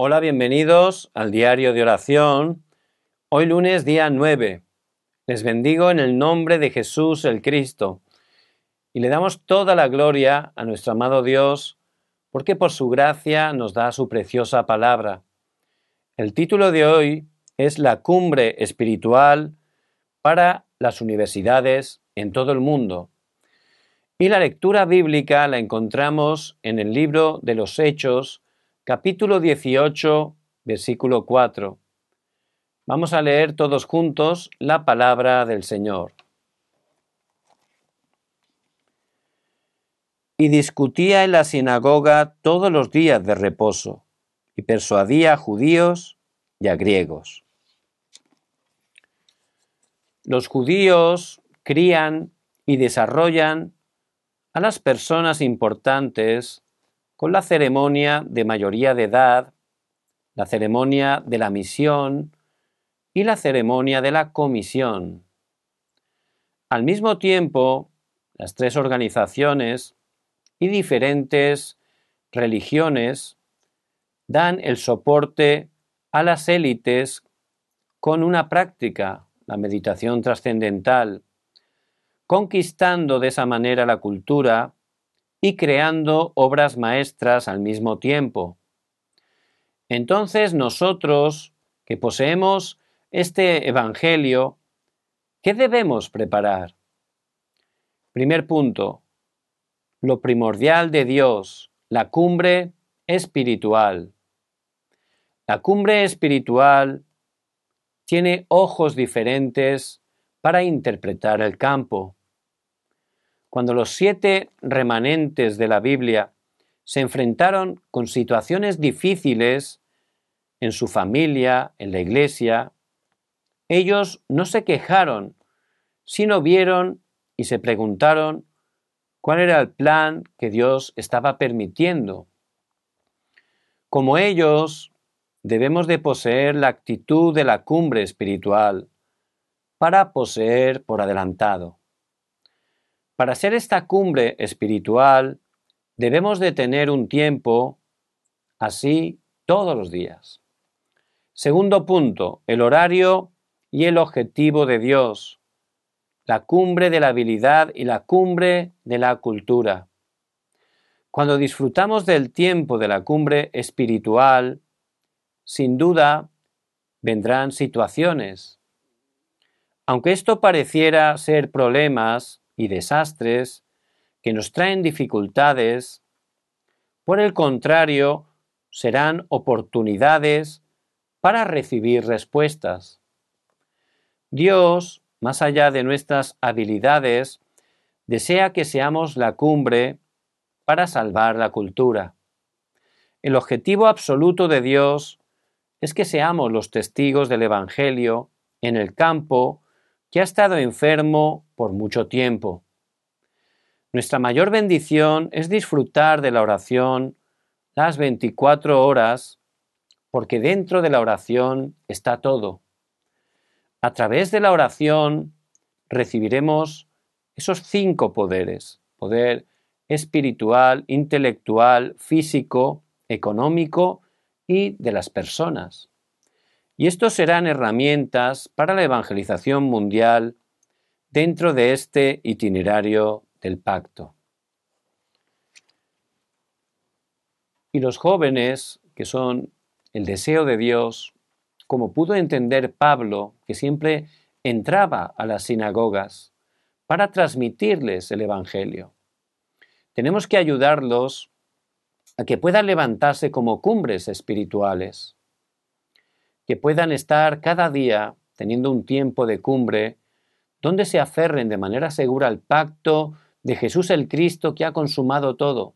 Hola, bienvenidos al diario de oración. Hoy lunes día 9. Les bendigo en el nombre de Jesús el Cristo y le damos toda la gloria a nuestro amado Dios porque por su gracia nos da su preciosa palabra. El título de hoy es La cumbre espiritual para las universidades en todo el mundo. Y la lectura bíblica la encontramos en el libro de los Hechos, capítulo 18, versículo 4. Vamos a leer todos juntos la palabra del Señor. Y discutía en la sinagoga todos los días de reposo, y persuadía a judíos y a griegos. Los judíos crían y desarrollan a las personas importantes con la ceremonia de mayoría de edad, la ceremonia de la misión y la ceremonia de la comisión. Al mismo tiempo, las tres organizaciones y diferentes religiones dan el soporte a las élites con una práctica, la meditación trascendental, conquistando de esa manera la cultura y creando obras maestras al mismo tiempo. Entonces nosotros, que poseemos este Evangelio, ¿qué debemos preparar? Primer punto, lo primordial de Dios, la cumbre espiritual. La cumbre espiritual tiene ojos diferentes para interpretar el campo. Cuando los siete remanentes de la Biblia se enfrentaron con situaciones difíciles en su familia, en la iglesia, ellos no se quejaron, sino vieron y se preguntaron cuál era el plan que Dios estaba permitiendo. Como ellos, debemos de poseer la actitud de la cumbre espiritual para poseer por adelantado. Para ser esta cumbre espiritual, debemos de tener un tiempo así todos los días. Segundo punto, el horario y el objetivo de Dios, la cumbre de la habilidad y la cumbre de la cultura. Cuando disfrutamos del tiempo de la cumbre espiritual, sin duda vendrán situaciones. Aunque esto pareciera ser problemas, y desastres que nos traen dificultades, por el contrario, serán oportunidades para recibir respuestas. Dios, más allá de nuestras habilidades, desea que seamos la cumbre para salvar la cultura. El objetivo absoluto de Dios es que seamos los testigos del Evangelio en el campo que ha estado enfermo por mucho tiempo. Nuestra mayor bendición es disfrutar de la oración las 24 horas, porque dentro de la oración está todo. A través de la oración recibiremos esos cinco poderes, poder espiritual, intelectual, físico, económico y de las personas. Y estos serán herramientas para la evangelización mundial dentro de este itinerario del pacto. Y los jóvenes, que son el deseo de Dios, como pudo entender Pablo, que siempre entraba a las sinagogas para transmitirles el Evangelio. Tenemos que ayudarlos a que puedan levantarse como cumbres espirituales que puedan estar cada día teniendo un tiempo de cumbre donde se aferren de manera segura al pacto de Jesús el Cristo que ha consumado todo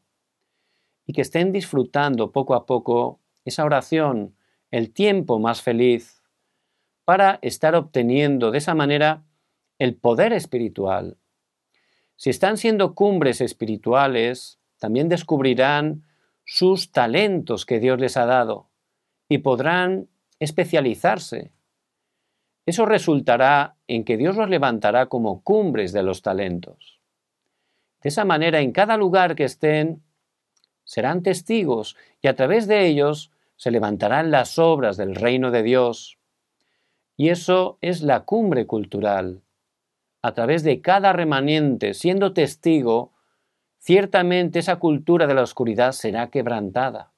y que estén disfrutando poco a poco esa oración, el tiempo más feliz, para estar obteniendo de esa manera el poder espiritual. Si están siendo cumbres espirituales, también descubrirán sus talentos que Dios les ha dado y podrán especializarse. Eso resultará en que Dios los levantará como cumbres de los talentos. De esa manera, en cada lugar que estén, serán testigos y a través de ellos se levantarán las obras del reino de Dios. Y eso es la cumbre cultural. A través de cada remanente, siendo testigo, ciertamente esa cultura de la oscuridad será quebrantada.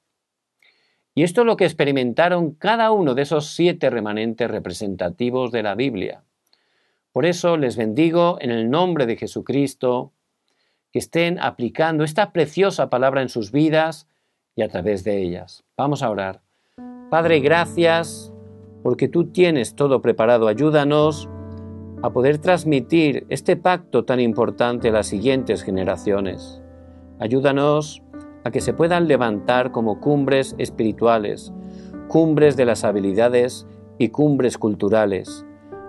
Y esto es lo que experimentaron cada uno de esos siete remanentes representativos de la Biblia. Por eso les bendigo en el nombre de Jesucristo, que estén aplicando esta preciosa palabra en sus vidas y a través de ellas. Vamos a orar. Padre, gracias porque tú tienes todo preparado. Ayúdanos a poder transmitir este pacto tan importante a las siguientes generaciones. Ayúdanos a que se puedan levantar como cumbres espirituales, cumbres de las habilidades y cumbres culturales.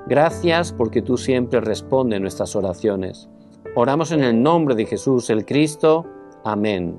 Gracias porque tú siempre respondes nuestras oraciones. Oramos en el nombre de Jesús el Cristo. Amén.